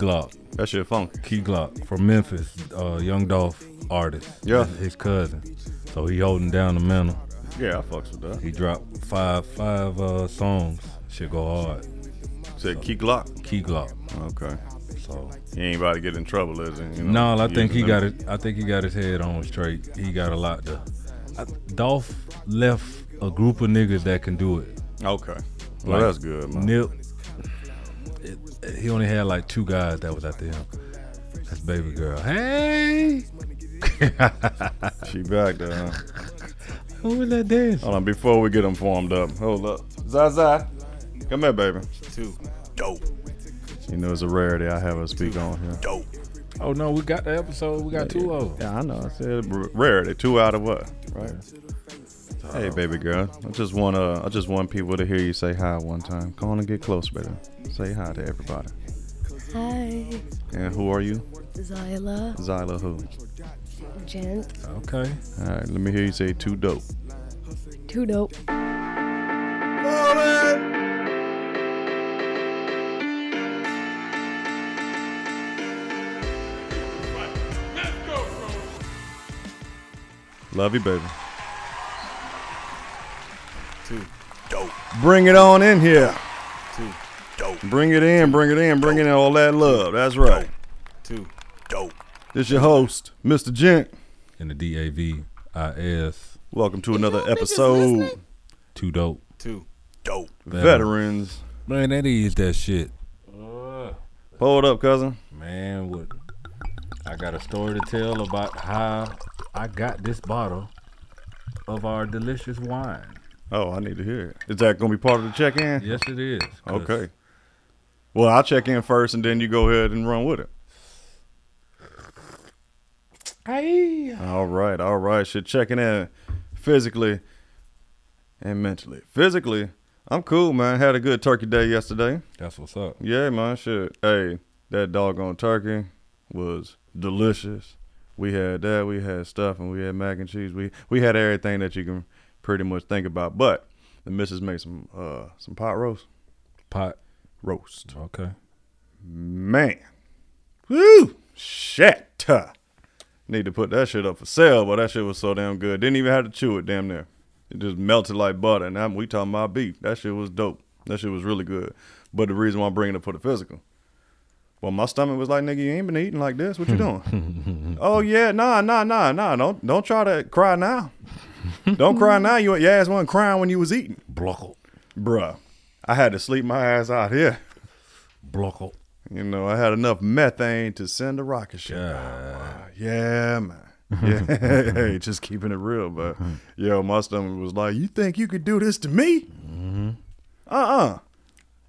Glock, That shit funky. Key Glock from Memphis, uh, Young Dolph artist. Yeah. his, his cousin. So he holding down the mantle. Yeah, I fucks with that. He dropped five five uh, songs. Shit go hard. Said Key Glock. Key Glock. Okay. So He ain't about to get in trouble, is he? You know, no, I think he got it. I think he got his head on straight. He got a lot to. I, Dolph left a group of niggas that can do it. Okay. Well, Like, that's good, man. Nip. It- he only had like two guys that was after him. That's baby girl. Hey, She back there. Huh? who was that dance? Hold on, before we get them formed up, hold up. Zaza, come here, baby. Two. Dope. You know it's a rarity I have her speak on here. Dope. Oh no, we got the episode. We got two of them. Yeah, I know. I said rarity. Two out of what? Right. Hey, baby girl. I just want uh, I just want people to hear you say hi one time. Come on and get close, baby. Say hi to everybody. Hi, And who are you? Zyla, Zyla who? Gent, Okay. All right, let me hear you say too dope. too dope. Love you, baby. Two. Dope. Bring it on in here. Two. Dope. Bring it in, bring it in, bring in all that love. That's right. Two. Dope. This your host, Mr. Gent. And the D A V I S. Welcome to another episode. Too dope. Two. Dope. Veterans. Man, that is that shit. Uh. Pull it up, cousin. Man, what? I got a story to tell about how I got this bottle of our delicious wine. Oh, I need to hear it. Is that gonna be part of the check-in? Yes, it is. Okay. Well, I'll check in first, and then you go ahead and run with it. Hey. All right, all right. Should checking in physically and mentally. Physically, I'm cool, man. Had a good turkey day yesterday. That's what's up. Yeah, man. Shit. Hey, that doggone turkey was delicious. We had that. We had stuff, and we had mac and cheese. We we had everything that you can pretty much think about. But the missus made some uh some pot roast. Pot. Roast. Okay. Man. Woo! Shit. Need to put that shit up for sale, but that shit was so damn good. Didn't even have to chew it damn near. It just melted like butter. And I'm, we talking about beef. That shit was dope. That shit was really good. But the reason why I'm bringing it for the physical. Well, my stomach was like, nigga, you ain't been eating like this. What you doing? oh yeah, nah, nah, nah, nah. Don't don't try to cry now. Don't cry now. You your ass wasn't crying when you was eating, Blockle. bruh. I had to sleep my ass out here. Blockle. You know, I had enough methane to send a rocket ship. God. Yeah, man. Yeah, hey, just keeping it real, but yo, my stomach was like, "You think you could do this to me?" Uh-uh.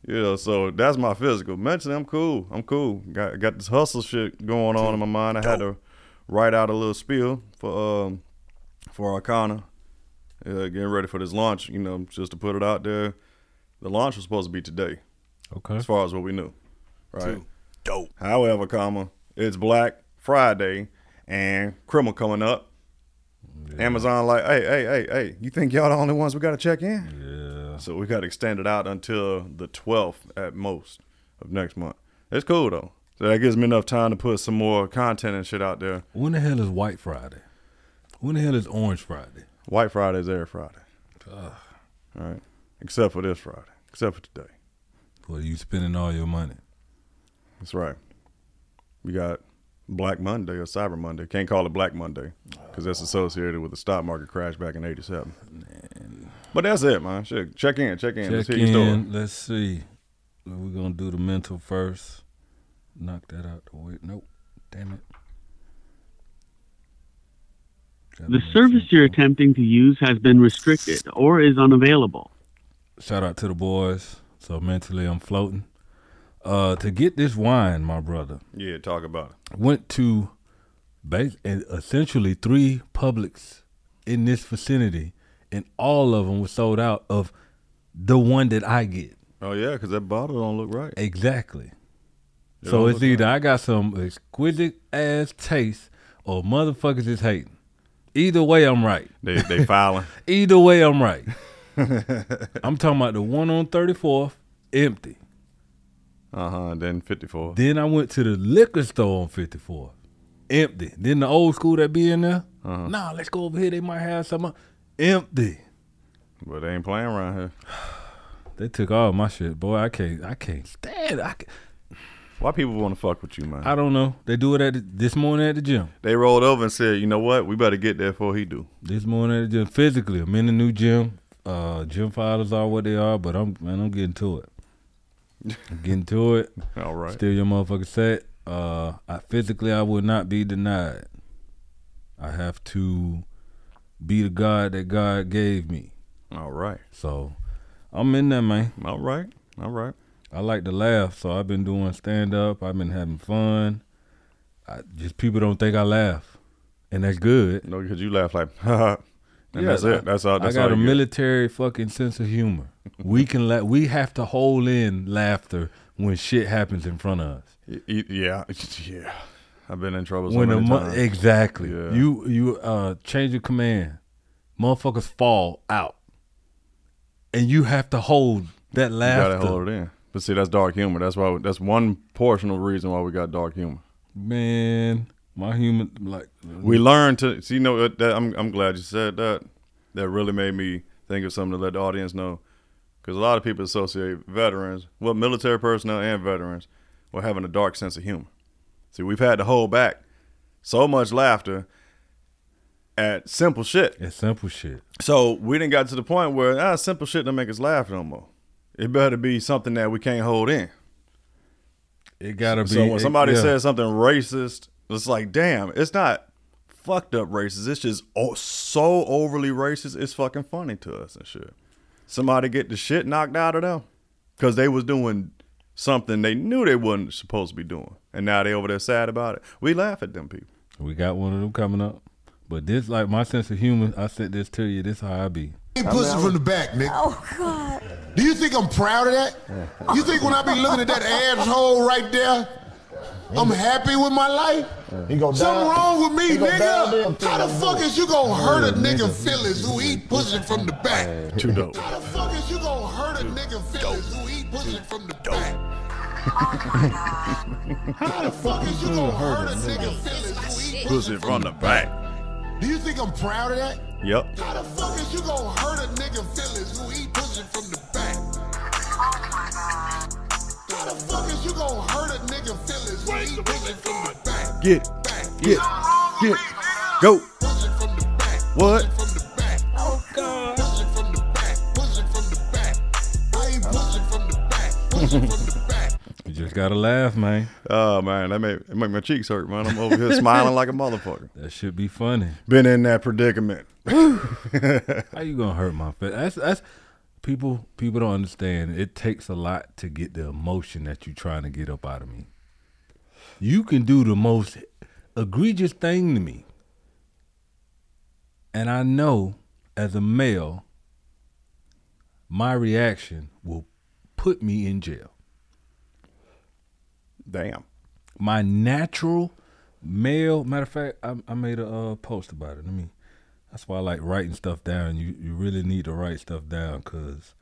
You know, so that's my physical. Mentally, I'm cool. I'm cool. Got got this hustle shit going on in my mind. I had to write out a little spiel for um for Arcana, uh, getting ready for this launch. You know, just to put it out there. The launch was supposed to be today, Okay. as far as what we knew, right? Two. Dope. However, comma, it's Black Friday and criminal coming up. Amazon like, hey, hey, hey, hey, you think y'all the only ones we got to check in? Yeah. So we got to extend it out until the 12th at most of next month. It's cool though. So that gives me enough time to put some more content and shit out there. When the hell is White Friday? When the hell is Orange Friday? White Friday is every Friday. All right. Except for this Friday. Except for today. Well, you spending all your money. That's right. We got Black Monday or Cyber Monday. Can't call it Black Monday because that's associated with the stock market crash back in '87. But that's it, man. Shit, check in, check in. Let's Check hear your story. in. Let's see. We're gonna do the mental first. Knock that out the way. Nope. Damn it. Gotta The service you're attempting to use has been restricted or is unavailable. Shout out to the boys. So mentally, I'm floating. Uh, to get this wine, my brother Yeah, talk about it. went to bas- and essentially three Publix in this vicinity, and all of them were sold out of the one that I get. Oh yeah, because that bottle don't look right. Exactly. It so it's look either I got some exquisite ass taste or motherfuckers is hating. Either way, I'm right. They they filing. Either way, I'm right. I'm talking about the one on 34th, empty. Uh huh. Then fifty four. Then I went to the liquor store on 54th, empty. Then the old school that be in there, Uh-huh. nah, let's go over here. They might have some empty. But they ain't playing around here. They took all my shit, boy. I can't, I can't stand. It. I, can, Why people want to fuck with you, man? I don't know. They do it at the, this morning at the gym. They rolled over and said, "You know what? We better get there before he do." This morning at the gym, physically, I'm in the new gym. Uh, gym fathers are what they are, but I'm man, I'm getting to it. I'm getting to it. All right. Still your motherfucker set. Uh, I physically I will not be denied. I have to be the God that God gave me. All right. So I'm in there, man. All right. All right. I like to laugh, so I've been doing stand up. I've been having fun. I, just people don't think I laugh, and that's good. No, because you laugh like, and Yeah, that's it. That's all. That's I got all a you get. military fucking sense of humor. we can la- We have to hold in laughter when shit happens in front of us. Yeah, yeah. I've been in trouble so when many mo- exactly Yeah. you you uh change of command, motherfuckers fall out, and you have to hold that you laughter. gotta hold it in. But see, that's dark humor. That's why. That's one portion of the reason why we got dark humor. Man, my human like We learn to see. You know, that, that- I'm I'm glad you said that. That really made me think of something to let the audience know, because a lot of people associate veterans, well, military personnel and veterans, with having a dark sense of humor. See, we've had to hold back so much laughter at simple shit. it's simple shit. So we didn't got to the point where ah, simple shit don't make us laugh no more. It better be something that we can't hold in. It gotta be. So when it- somebody yeah. says something racist, it's like, damn, it's not fucked up racist. It's just oh, so overly racist. It's fucking funny to us and shit. Somebody get the shit knocked out of them because they was doing something they knew they wasn't supposed to be doing, and now they over there sad about it. We laugh at them people. we got one of them coming up, but this like my sense of humor. I said this to you. This how I be. Ain't pussy from the back, nigga. Oh God. Do you think I'm proud of that? You think when I be looking at that asshole right there, I'm happy with my life? He go Something down. wrong with me, He go down there nigga. How the fuck is you gonna hurt a nigga feelings who eat pussy from the back? Too dope. How the fuck is you gonna hurt a nigga feelings who eat pussy from the back? How the fuck is you gonna hurt a nigga feelings who eat Pussy from the back. Do you think I'm proud of that? Yep. How the fuck is you gonna hurt a nigga feelings who eat pussy from the back? How the fuck is you gonna hurt a nigga feelings who eat pussy from the back? Get, Back. get, get. wrong with me, nigga? Go. Pussy from the back. What? Pussy from the back. Oh God. Pussy from the back. Pussy from the back. I ain't pussy from the back. Pussy from the back. You just gotta laugh, man. Oh man, that make it make my cheeks hurt, man. I'm over here smiling like a motherfucker. That should be funny. Been in that predicament. How you gonna hurt my face? That's that's people people don't understand. It takes a lot to get the emotion that you're trying to get up out of me. You can do the most egregious thing to me. And I know as a male, my reaction will put me in jail. Damn. My natural male matter of fact, I, I made a uh, post about it. Let me that's why I like writing stuff down. You you really need to write stuff down because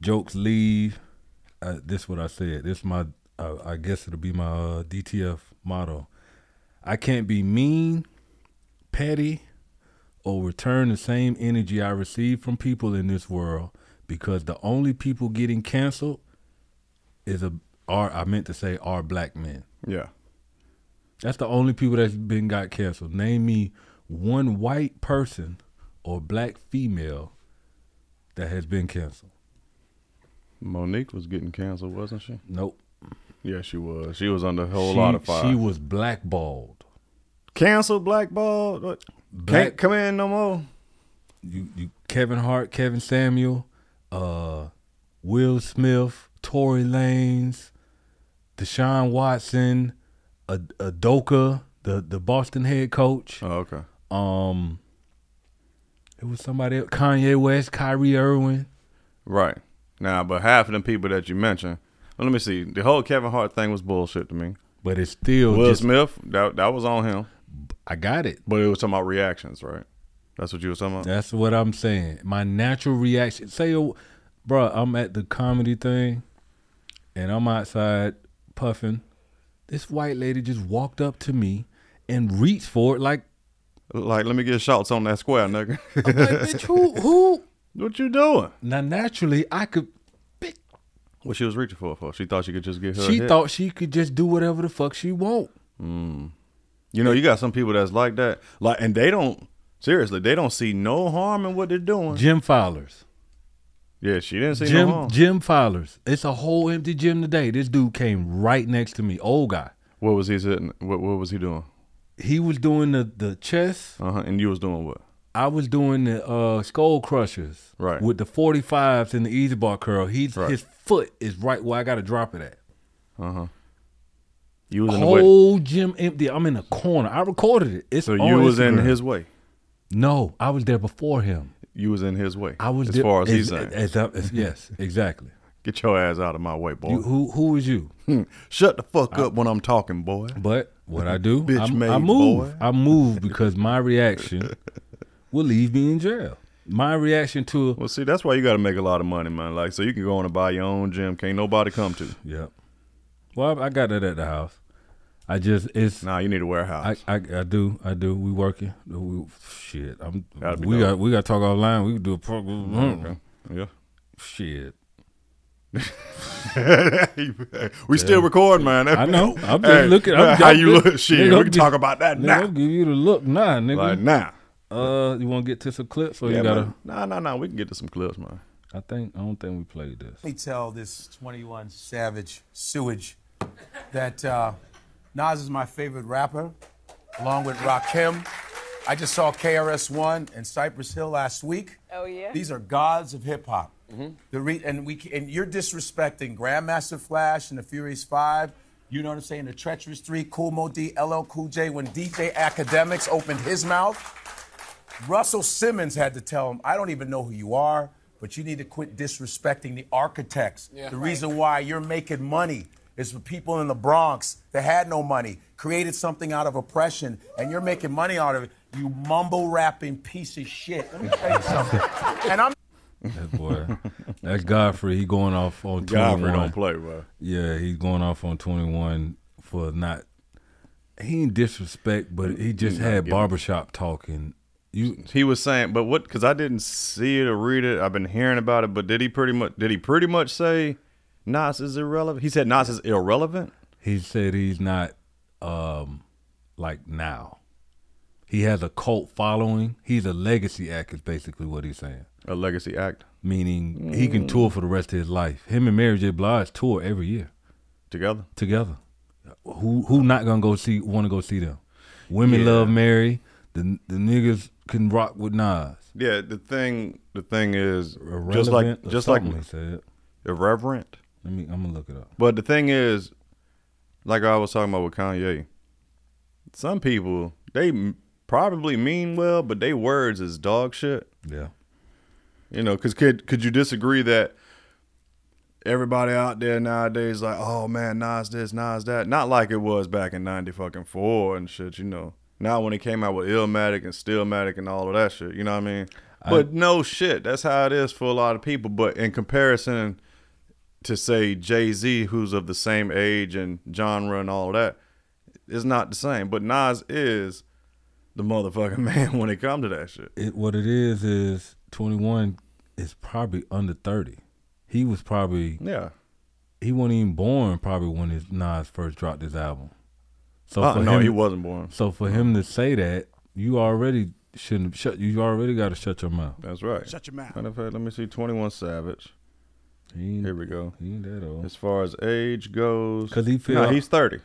jokes leave. Uh, this what I said. This my uh, I guess it'll be my uh, DTF motto. I can't be mean, petty, or return the same energy I receive from people in this world because the only people getting canceled is a are I meant to say are black men. Yeah. That's the only people that's been got canceled. Name me one white person or black female that has been canceled. Mo'Nique was getting canceled, wasn't she? Nope. Yeah, she was. She was under a whole she, lot of fire. She was blackballed. canceled, blackballed. What? Black- Can't come in no more. You, you Kevin Hart, Kevin Samuel, uh, Will Smith, Tory Lanez, Deshaun Watson, Ad- Udoka, the the Boston head coach. Oh, okay. Um, it was somebody else, Kanye West, Kyrie Irving. Right. Now, but half of them people that you mentioned, well, let me see. The whole Kevin Hart thing was bullshit to me. But it's still Will just Smith, that that was on him, I got it. but it was talking about reactions, right? That's what you were talking about. That's what I'm saying. My natural reaction. Say, oh, bro, I'm at the comedy thing, and I'm outside puffing. This white lady just walked up to me and reached for it like, Like, let me get shots on that square, nigga. I'm like bitch, who, who? what you doing? Now, naturally, I could. What she was reaching for? For she thought she could just get her. She hit? thought she could just do whatever the fuck she want. Mm. You know, you got some people that's like that, like, and they don't seriously, they don't see no harm in what they're doing. Jim Fowlers. Yeah, she didn't see Jim no harm. Jim Fowlers. It's a whole empty gym today. This dude came right next to me. Old guy. What was he sitting? What What was he doing? He was doing the the chest. Uh huh. And you was doing what? I was doing the uh, skull crushers. Right. With the forty fives and the easy bar curl. He's Right. his foot is right where I gotta drop it at. Uh huh. You was in the way. Whole gym empty. I'm in a corner. I recorded it. It's So you was in his way. No, I was there before him. You was in his way. I was as there, far as he's as- saying. as- as- yes, exactly. Get your ass out of my way, boy. You, who who was you? Shut the fuck up when I'm talking, boy. But what I do, Bitch I'm- made I move. boy. I move because my reaction will leave me in jail. My reaction to Well, see, that's why you got to make a lot of money, man. Like, so you can go on and buy your own gym. Can't nobody come to. Yep. Well, I I got that at the house. I just it's Nah, you need a warehouse. I, I I do I do. We working. We, shit. I'm. We got we got to talk offline. We can do a program. Mm-hmm. okay. Mm-hmm. Yeah. Shit. We still recording, man. I know. I'm just Hey, looking. I'm, how I'm you look? Shit, nigga, we can talk about that Nigga, now. I'll give you the look, nah, nigga. Like now. uh, you want to get to some clips or Yeah, you gotta? man. Nah, nah, nah. We can get to some clips, man. I think I don't think we played this. Let me tell this 21 Savage sewage that uh, Nas is my favorite rapper, along with Rakim. I just saw KRS-One and Cypress Hill last week. Oh, yeah? These are gods of hip hop. Mm-hmm. The re- and we and you're disrespecting Grandmaster Flash and the Furious Five. You know what I'm saying? The Treacherous Three, Kool Moe Dee, LL Cool J. When DJ Akademiks opened his mouth, Russell Simmons had to tell him, I don't even know who you are, but you need to quit disrespecting the architects. the reason why you're making money is for people in the Bronx that had no money, created something out of oppression, and you're making money out of it. You mumble rapping piece of shit. Let me tell you something. and I'm That boy, that's Godfrey. He going off on Godfrey 21. don't play, bro. Yeah, he's going off on 21 for not. He ain't disrespect, but he just had barbershop talking. You He was saying, but what? Because I didn't see it or read it. I've been hearing about it, but did he pretty much? Did he pretty much say Nas is irrelevant? He said Nas is irrelevant. he said he's not um like now. He has a cult following. He's a legacy act is basically what he's saying. A legacy act Meaning he can mm. tour for the rest of his life. Him and Mary J. Blige tour every year together. together. Who who not gonna go see want to go see them? Women Yeah. love Mary. The the niggas can rock with Nas. Yeah, the thing, the thing is, just like, just like something he said. irreverent. Let me. I'm gonna look it up. But the thing is, like I was talking about with Kanye, some people they probably mean well, but they words is dog shit. Yeah. You know, because could could you disagree that everybody out there nowadays like, oh man, Nas this, Nas that, not like it was back in ninety fucking four and shit. You know, now when he came out with Illmatic and Stillmatic and all of that shit, you know what I mean? But no shit, that's how it is for a lot of people. But in comparison to say Jay Z, who's of the same age and genre and all of that, is not the same. But Nas is the motherfucking man when it comes to that shit. It what it is is 21 is probably under 30. He was probably Yeah. he wasn't even born probably when his Nas first dropped his album. So Uh, for no, him, he wasn't born. So for him to say that, you already shouldn't shut. You already got to shut your mouth. That's right. Shut your mouth. Matter of fact, let me see. Twenty One Savage. He ain't, Here we go. he ain't that old. As far as age goes, 'Cause he feel- no, he's thirty.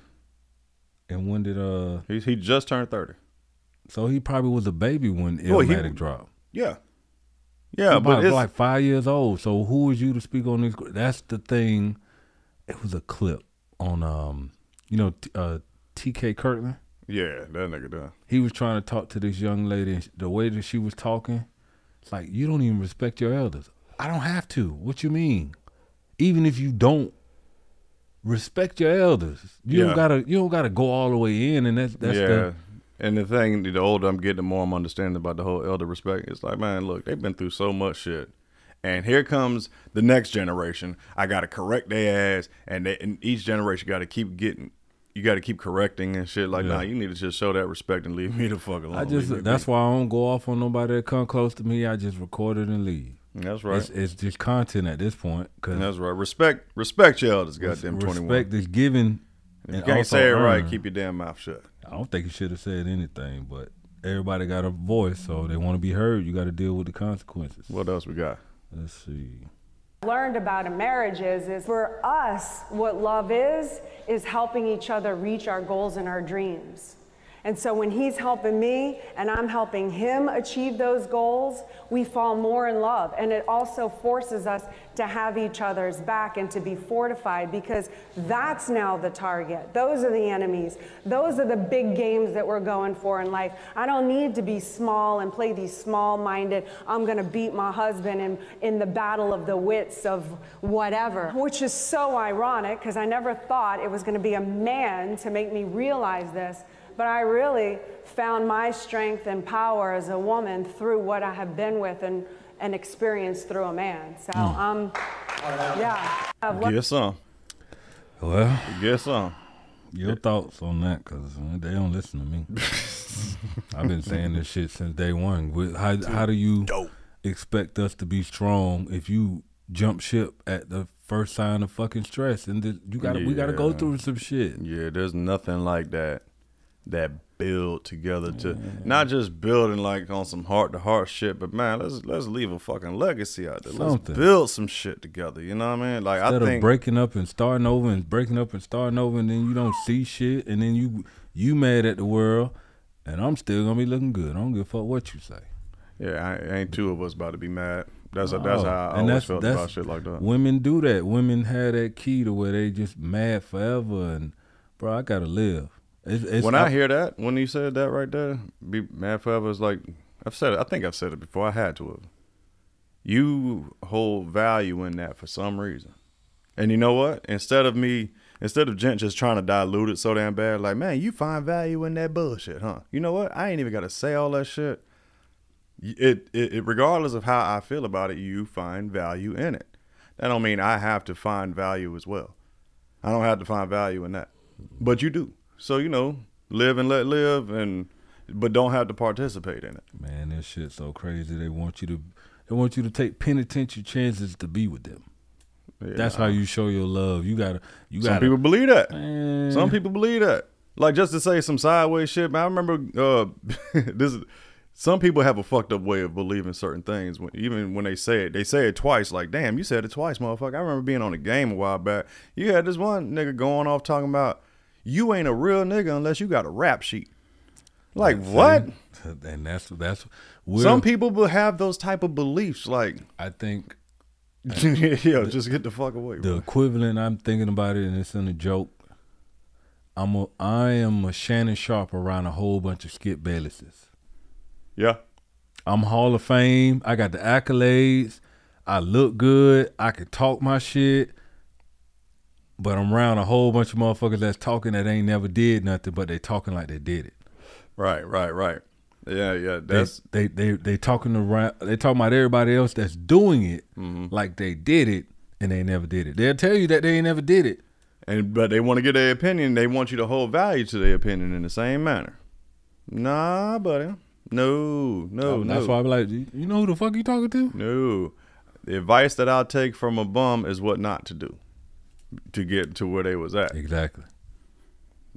And when did uh? He's he just turned thirty. So he probably was a baby when Well, he- Illmatic dropped. Yeah, He yeah, but it's like five years old. So who is you to speak on this? That's the thing. It was a clip on um, you know, uh, T.K. Kirkland. Yeah, that nigga done. He was trying to talk to this young lady. and The way that she was talking, it's like you don't even respect your elders. I don't have to. What you mean? Even if you don't respect your elders, you Yeah. don't gotta. You don't gotta go all the way in. And that's that's yeah. the and the thing, the older I'm getting, the more I'm understanding about the whole elder respect. It's like, man, look, they've been through so much shit. And here comes the next generation. I got to correct their ass, and, they, and each generation got to keep getting. You got to keep correcting and shit. Like, Yeah. nah, you need to just show that respect and leave me the fuck alone. I just that's be. why I don't go off on nobody that come close to me. I just record it and leave. That's right. It's, it's just content at this point. Cause That's right. Respect, respect your elders. Goddamn, twenty one. respect is given. If you can't say it right, earned. keep your damn mouth shut. I don't think you should have said anything, but everybody got a voice, so they want to be heard. You got to deal with the consequences. What else we got? Let's see. learned about a marriage is is for us what love is is helping each other reach our goals and our dreams and so when he's helping me and i'm helping him achieve those goals we fall more in love. And it also forces us to have each other's back and to be fortified because that's now the target. Those are the enemies. Those are the big games that we're going for in life. I don't need to be small and play these small minded i'm going to beat my husband in, in the battle of the wits of whatever which is so ironic because i never thought it was going to be a man to make me realize this but I really found my strength and power as a woman through what I have been with and, and experienced through a man. So, hmm. um, yeah. I've learned- Get some. Well, guess some. your thoughts on that? Because uh, they don't listen to me. I've been saying this shit since day one. With- How how do you Dope. expect us to be strong if you jump ship at the first sign of fucking stress? And th- you got to we got to go through some shit. Yeah, there's nothing like that that build together to not just building like on some heart to heart shit, but man, let's let's leave a fucking legacy out there. Let's build some shit together. You know what I mean? Like Instead I of think breaking up and starting over and breaking up and starting over, and then you don't see shit, and then you you mad at the world, and I'm still gonna be looking good. I don't give a fuck what you say. yeah, I, ain't two of us about to be mad. That's that's Oh, how I always that's- felt that's- about shit like that. Women do that. Women have that key to where they just mad forever, and bro, I gotta live. It's, when I, hear that, when you said that right there, be mad forever is like I've said it. I think I've said it before. I had to have. You hold value in that for some reason, and you know what? Instead of me, instead of gent just trying to dilute it so damn bad, like man, you find value in that bullshit, huh? You know what? I ain't even got to say all that shit. It, it, it, regardless of how I feel about it, you find value in it. That don't mean I have to find value as well. I don't have to find value in that, but you do. So you know, live and let live, and but don't have to participate in it. man, this shit's so crazy. They want you to they want you to take penitentiary chances to be with them. That's how you show your love. You gotta you Some gotta people believe that. Man. Some people believe that. Like just to say some sideways shit. Man, I remember uh, this. is- Some people have a fucked up way of believing certain things. When, even when they say it, they say it twice. Like, damn, you said it twice, motherfucker. I remember being on a game a while back. You had this one nigga going off talking about you ain't a real nigga unless you got a rap sheet. Like what? And that's that's we're, Some people will have those type of beliefs. Like, I think yeah, just get the fuck away. the Bro. equivalent. I'm thinking about it, and it's in a joke. I'm a I am a Shannon Sharpe around a whole bunch of Skip Baylesses. Yeah, I'm Hall of Fame. I got the accolades. I look good. I can talk my shit. But I'm around a whole bunch of motherfuckers that's talking that ain't never did nothing, but they talking like they did it. right, right, right. Yeah, yeah. They, That's they they they talking around. They talking about everybody else that's doing it Mm-hmm. like they did it, and they never did it. They'll tell you that they ain't never did it. and but they want to get their opinion. They want you to hold value to their opinion in the same manner. Nah, buddy. No, no, Um, no. That's why I'm like, you you know who the fuck you talking to? No. The advice that I'll take from a bum is what not to do to get to where they was at. Exactly.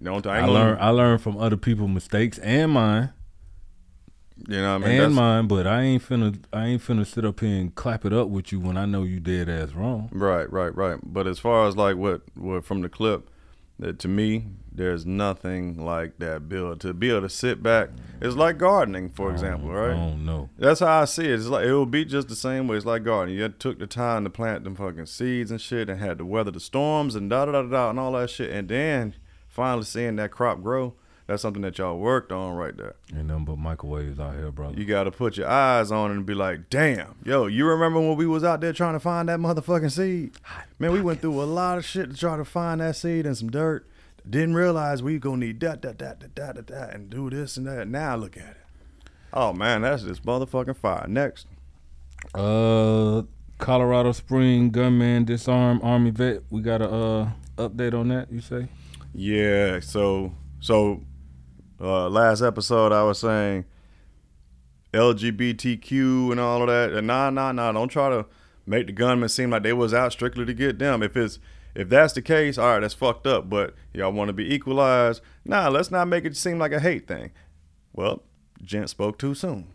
Don't I I, ain't learned I learned from other people's mistakes and mine. you know what I mean? and mine, but I ain't finna I ain't finna sit up here and clap it up with you when I know you dead ass wrong. Right, right, right. But as far as like what, what from the clip, that to me, there's nothing like that build to be able to sit back. It's like gardening, for example, I right? don't know. That's how I see it. It's like it will be just the same way. It's like gardening. You took the time to plant them fucking seeds and shit, and had to weather the storms and da da da da and all that shit, and then finally seeing that crop grow. That's something that y'all worked on right there. Ain't nothing but microwaves out here, brother. You got to put your eyes on it and be like, damn, yo, you remember when we was out there trying to find that motherfucking seed? Man, we went through a lot of shit to try to find that seed and some dirt. Didn't realize we gonna need that, that, that, that, that, that, that, and do this and that. Now look at it. Oh man, that's just motherfucking fire. Next, Uh, Colorado Spring gunman disarm army vet. We got a uh update on that. You say? yeah. So, so uh, last episode I was saying LGBTQ and all of that. And nah, nah, nah. Don't try to make the gunmen seem like they was out strictly to get them. If it's if that's the case, all right, that's fucked up. But y'all want to be equalized? Nah, let's not make it seem like a hate thing. Well, Gent spoke too soon.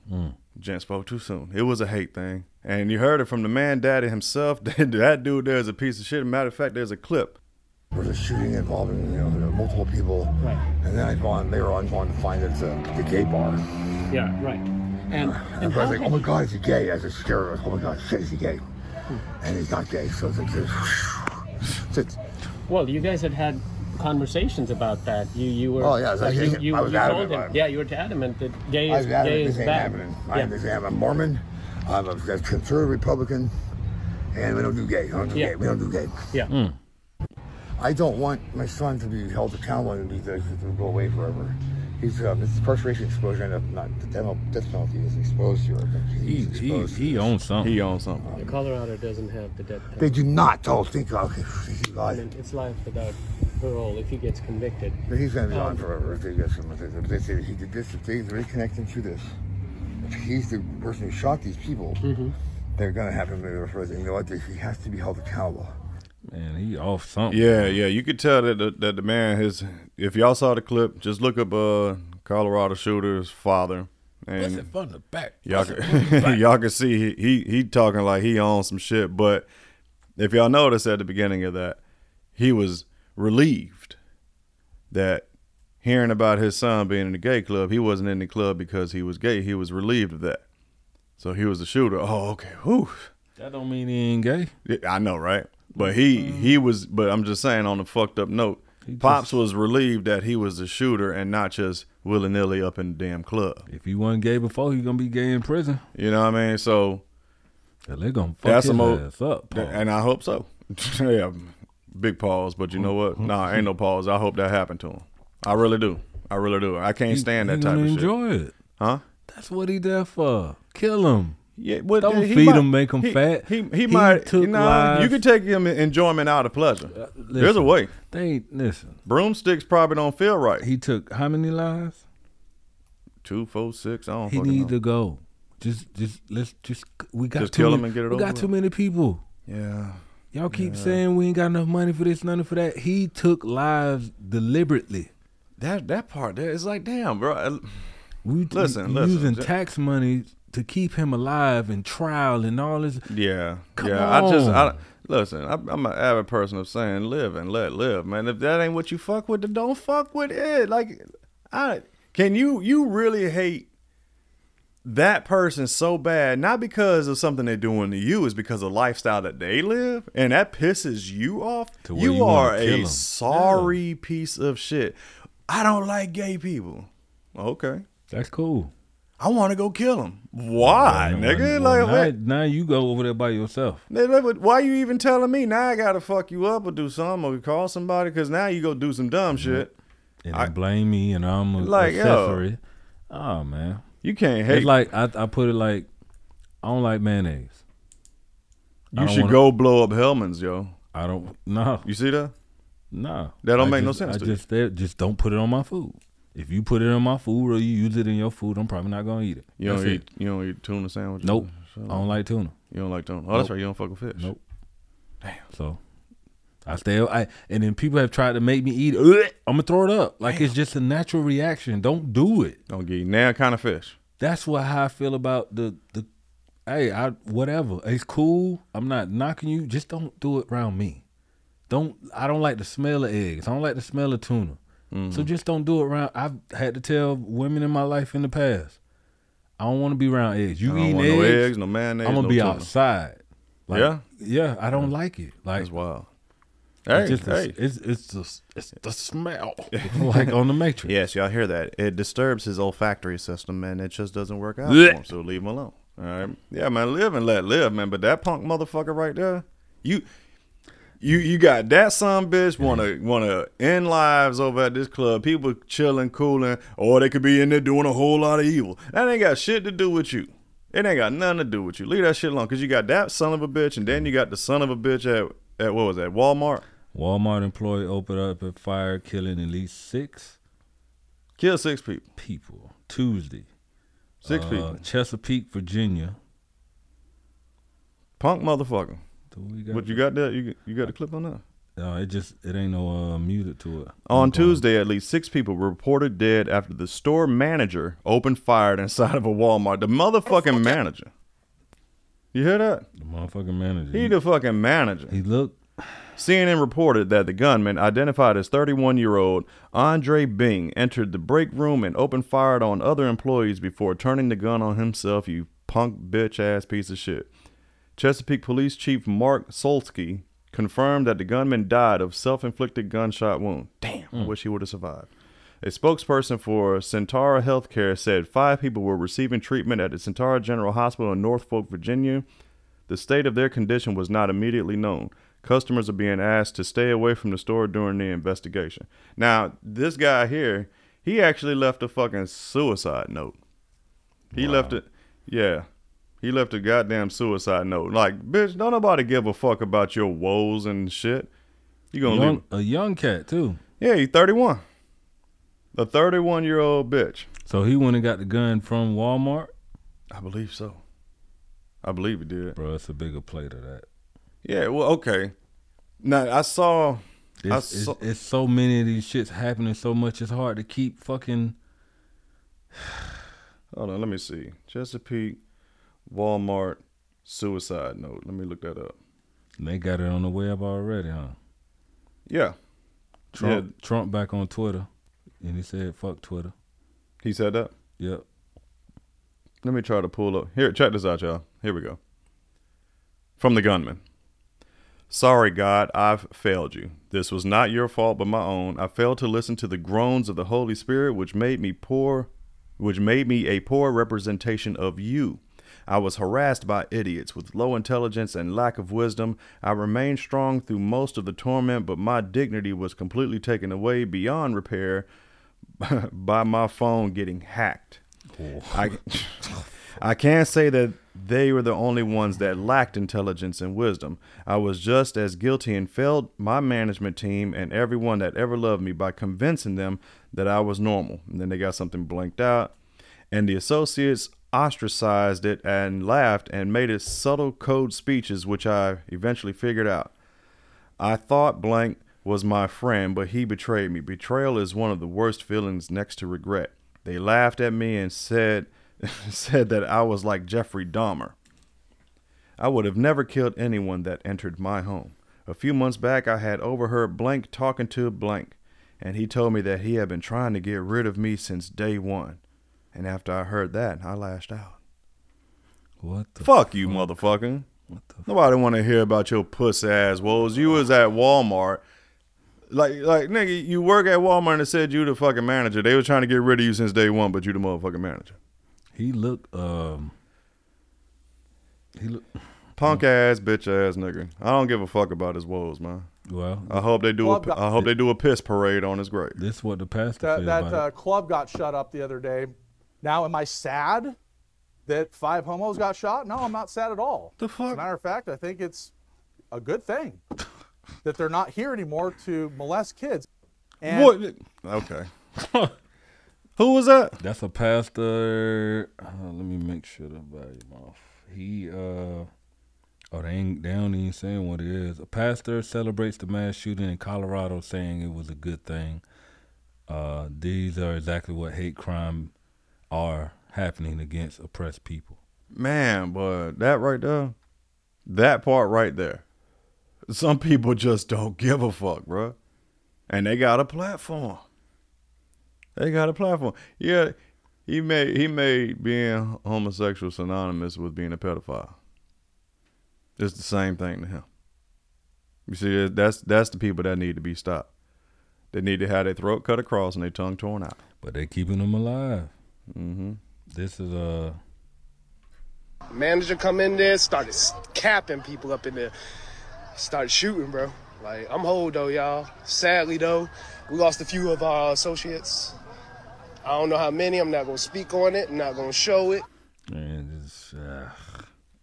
Gent spoke too soon. It was a hate thing, and you heard it from the man daddy himself. that dude there is a piece of shit. Matter of fact, there's a clip. There was a shooting involving, you know, multiple people. Right. And then I gone, they were on going to find it's a, the gay bar. Yeah, right. And, And and I was like, oh my God, is he gay? I was just scared. I oh my God, shit, is he gay? Hmm. And he's not gay. So it's like, this. it's, well, you guys had had conversations about that. You you were Oh, yeah, I was like, you, you, I was you told adamant him yeah you were adamant that gay I is was gay this is ain't bad. happening. Yeah. I'm, this- I'm a Mormon. I'm a, a conservative Republican. And we don't do gay. We don't do Yeah. gay. We don't do gay. Yeah. I don't want my son to be held accountable and be to, to go away forever. He's um, it's incarceration exposure and not the death death penalty is exposed to. He he exposed he this. owns something. He owns something. Yeah, Colorado doesn't have the death penalty. They do not. Oh, think okay, thank you, I God. mean, it's life without parole if he gets convicted. But he's going to be on Um, forever if they get some. If they say he did this, if they really connect him to this, if he's the person who shot these people, Mm-hmm. they're going to have him there for. You know what? He has to be held accountable. Man, he off something. Yeah, yeah. You could tell that the, that the man his. If y'all saw the clip, just look up uh Colorado shooter's father, What's and it from the back? y'all can, back? y'all can see he, he he talking like he owns some shit. But if y'all notice at the beginning of that, he was relieved that hearing about his son being in the gay club, he wasn't in the club because he was gay. He was relieved of that. So he was a shooter. Oh, okay. Whew. That don't mean he ain't gay. I know, right? But he he was. But I'm just saying on the fucked up note, He Pops just- was relieved that he was the shooter and not just willy nilly up in the damn club. If he wasn't gay before, he gonna be gay in prison. You know what I mean? So Yeah, they gonna fuck that's his a ass up. Paul. and I hope so. yeah, big pause. But you know what? Mm-hmm. Nah, ain't no pause. I hope that happened to him. I really do. I really do. I can't He- stand he that type wanna of shit. enjoy it. Huh? That's what he there for. Kill him. Yeah, well, Don't feed might- him, make him he- fat. He he, He might. took nah, lives. you can take him enjoyment out of pleasure. Uh, There's a way. They listen. Broomsticks probably don't feel right. He took how many lives? Two, four, six. I don't He need know. to go. Just, just let's just. We got Just too kill many, him and get it We over got too many people. Yeah. Y'all keep saying we ain't got enough money for this, nothing for that. He took lives deliberately. That that part there is like, damn, bro. We Listen, listen. using Ju- tax money to keep him alive and trial and all this. Yeah, Come yeah. I just, I listen. I, I'm an avid person of saying live and let live, man. If that ain't what you fuck with, then don't fuck with it. Like, I can you you really hate that person so bad, not because of something they're doing to you, is because of the lifestyle that they live, and that pisses you off. You, you are a sorry piece of shit. I don't like gay people. Okay. That's cool. I want to go kill him. Why, Well, nigga? well, like, now, what? now you go over there by yourself. They- they Why you even telling me now? I gotta fuck you up or do something or call somebody because now you go do some dumb mm-hmm. shit. And I- then blame me and I'm a Like, yo. Oh man. You can't hate. It's like I, I put it like I don't like mayonnaise. You should wanna- go blow up Hellmann's, yo. I don't no You see that? no. That don't I make no sense I to just they- just don't put it on my food. If you put it in my food or you use it in your food, I'm probably not gonna eat it. You don't eat. it. You don't eat tuna sandwiches. Nope. Shut I don't like tuna. You don't like tuna. Oh, that's right. You don't fuck with fish. Nope. Damn. So I stay. I and then people have tried to make me eat. it. I'm gonna throw it up. Like it's just a natural reaction. Don't do it. Don't get now kind of fish. That's what how I feel about the the. Hey, I whatever. It's cool. I'm not knocking you. Just don't do it around me. Don't. I don't like the smell of eggs. I don't like the smell of tuna. Mm-hmm. So just don't do it around. I've had to tell women in my life in the past. I don't want to be around eggs. You eating eggs? no eggs, no mayonnaise, I'm gonna no be tuna. outside. Like, Yeah? yeah. I don't like it. Like That's wild. Hey, it's just the- hey. it's it's the, it's the smell, like on the Matrix. Yes, y'all hear that? It disturbs his olfactory system, and it just doesn't work out for him. So leave him alone. All right. Yeah, man, live and let live, man. But that punk motherfucker right there, you. You you got that son bitch wanna wanna end lives over at this club. People chilling, cooling, or they could be in there doing a whole lot of evil. That ain't got shit to do with you. It ain't got nothing to do with you. Leave that shit alone. Cause you got that son of a bitch, and then you got the son of a bitch at at what was that Walmart? Walmart employee opened up a fire, killing at least six Kill six people. people Tuesday. Six Uh, people. Chesapeake, Virginia. Punk motherfucker. So we got But you got that? You you got the clip on that? No, it just it ain't no uh, muted to it. On Tuesday, at least six people were reported dead after the store manager opened fire inside of a Walmart. The motherfucking manager. You hear that? The motherfucking manager. He the fucking manager. He looked. CNN reported that the gunman, identified as 31 year old Andre Bing, entered the break room and opened fire on other employees before turning the gun on himself, you punk bitch ass piece of shit. Chesapeake Police Chief Mark Solesky confirmed that the gunman died of self inflicted gunshot wound. Damn, I hmm. wish he would have survived. A spokesperson for Sentara Healthcare said five people were receiving treatment at the Sentara General Hospital in Norfolk, Virginia. The state of their condition was not immediately known. Customers are being asked to stay away from the store during the investigation. Now, this guy here, he actually left a fucking suicide note. He left it, yeah. He left a goddamn suicide note. Like, bitch, don't nobody give a fuck about your woes and shit. You gonna young, leave? a young cat too. Yeah, he's 31. A 31 year old bitch. So he went and got the gun from Walmart. I believe so. I believe he did. Bro, it's a bigger play to that. Yeah, well, okay. Now I saw. I It's, it's, saw it's so many of these shits happening so much. It's hard to keep fucking. hold on, let me see. Chesapeake, Walmart, suicide note. Let me look that up. They got it on the web already, huh? Yeah. Trump Trump back on Twitter, and he said, "Fuck Twitter." He said that. Yep. Let me try to pull up. Here, check this out, y'all. Here we go. From the gunman. Sorry, God, I've failed you. This was not your fault, but my own. I failed to listen to the groans of the Holy Spirit, which made me poor, which made me a poor representation of you. I was harassed by idiots with low intelligence and lack of wisdom. I remained strong through most of the torment, but my dignity was completely taken away beyond repair by my phone getting hacked. I, I can't say that they were the only ones that lacked intelligence and wisdom. I was just as guilty and failed my management team and everyone that ever loved me by convincing them that I was normal. And then they got something blanked out. And the associates ostracized it and laughed and made it subtle code speeches, which I eventually figured out. I thought blank was my friend, but he betrayed me. Betrayal is one of the worst feelings next to regret. They laughed at me and said said that I was like Jeffrey Dahmer. I would have never killed anyone that entered my home. A few months back I had overheard Blank talking to Blank, and he told me that he had been trying to get rid of me since day one. And after I heard that, I lashed out. What the Fuck you, motherfucker. Nobody want to hear about your puss ass woes. You was at Walmart. Like, like, nigga, you work at Walmart and it said you the fucking manager. They were trying to get rid of you since day one, but you the motherfucking manager. He looked. Um. He look. Punk ass, bitch ass nigga. I don't give a fuck about his woes, man. Well, I hope they do. A, got- I hope they do a piss parade on his grave. This is what the pastor That, that uh, club got shut up the other day. Now, am I sad that five homos got shot? No, I'm not sad at all. The fuck? As a matter of fact, I think it's a good thing that they're not here anymore to molest kids. And What? Okay. Who was that? That's a pastor. Uh, let me make sure the volume off. He. uh Oh, they ain't. They don't even saying what it is. A pastor celebrates the mass shooting in Colorado, saying it was a good thing. Uh, these are exactly what hate crime are happening against oppressed people. Man, but that right there, that part right there. Some people just don't give a fuck, bro. And they got a platform. They got a platform. Yeah, he made he made being homosexual synonymous with being a pedophile. It's the same thing to him. You see, that's that's the people that need to be stopped. They need to have their throat cut across and their tongue torn out. But they keeping them alive. Mm-hmm. This is uh Manager come in there, started capping people up in there, started shooting, bro. Like I'm whole though, y'all. Sadly though, we lost a few of our associates. I don't know how many. I'm not gonna speak on it. I'm not gonna show it. and it's uh,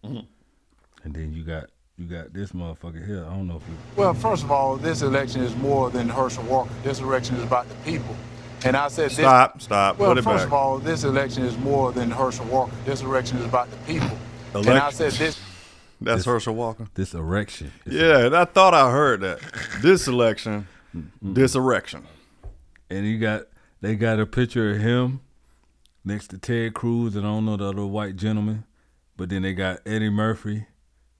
and then you got you got this motherfucker here. I don't know if you Well, first of all, this election is more than Herschel Walker. This election is about the people. And I said, this- Stop, stop, Well, put it first back. of all, this election is more than Herschel Walker. This election is about the people. And I said, this. That's This- Herschel Walker. this erection. Yeah, I thought I heard that. This election, this erection. And you got they got a picture of him next to Ted Cruz and I don't know the other white gentleman. But then they got Eddie Murphy.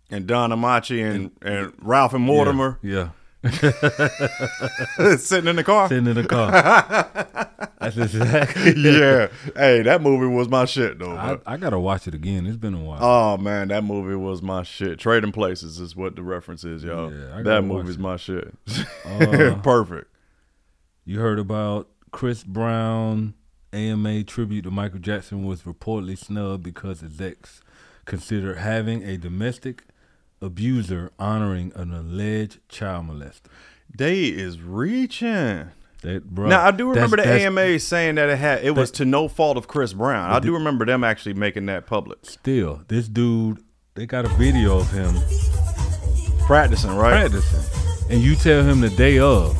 And Don Ameche and, and Ralph and Mortimer. Yeah. Sitting in the car. Sitting in the car. That's exactly yeah. Hey, that movie was my shit though. I. I gotta watch it again. It's been a while. Oh man, that movie was my shit. Trading Places is what the reference is, y'all. Yeah, that movie's it. my shit. Uh, Perfect. You heard about Chris Brown AMA tribute to Michael Jackson was reportedly snubbed because his ex considered having a domestic abuser honoring an alleged child molester. They is reaching. That, bruh, now I do remember the AMA saying that it had it was to no fault of Chris Brown. I do remember them actually making that public. Still, this dude, they got a video of him Practicing, right? practicing, and you tell him the day of.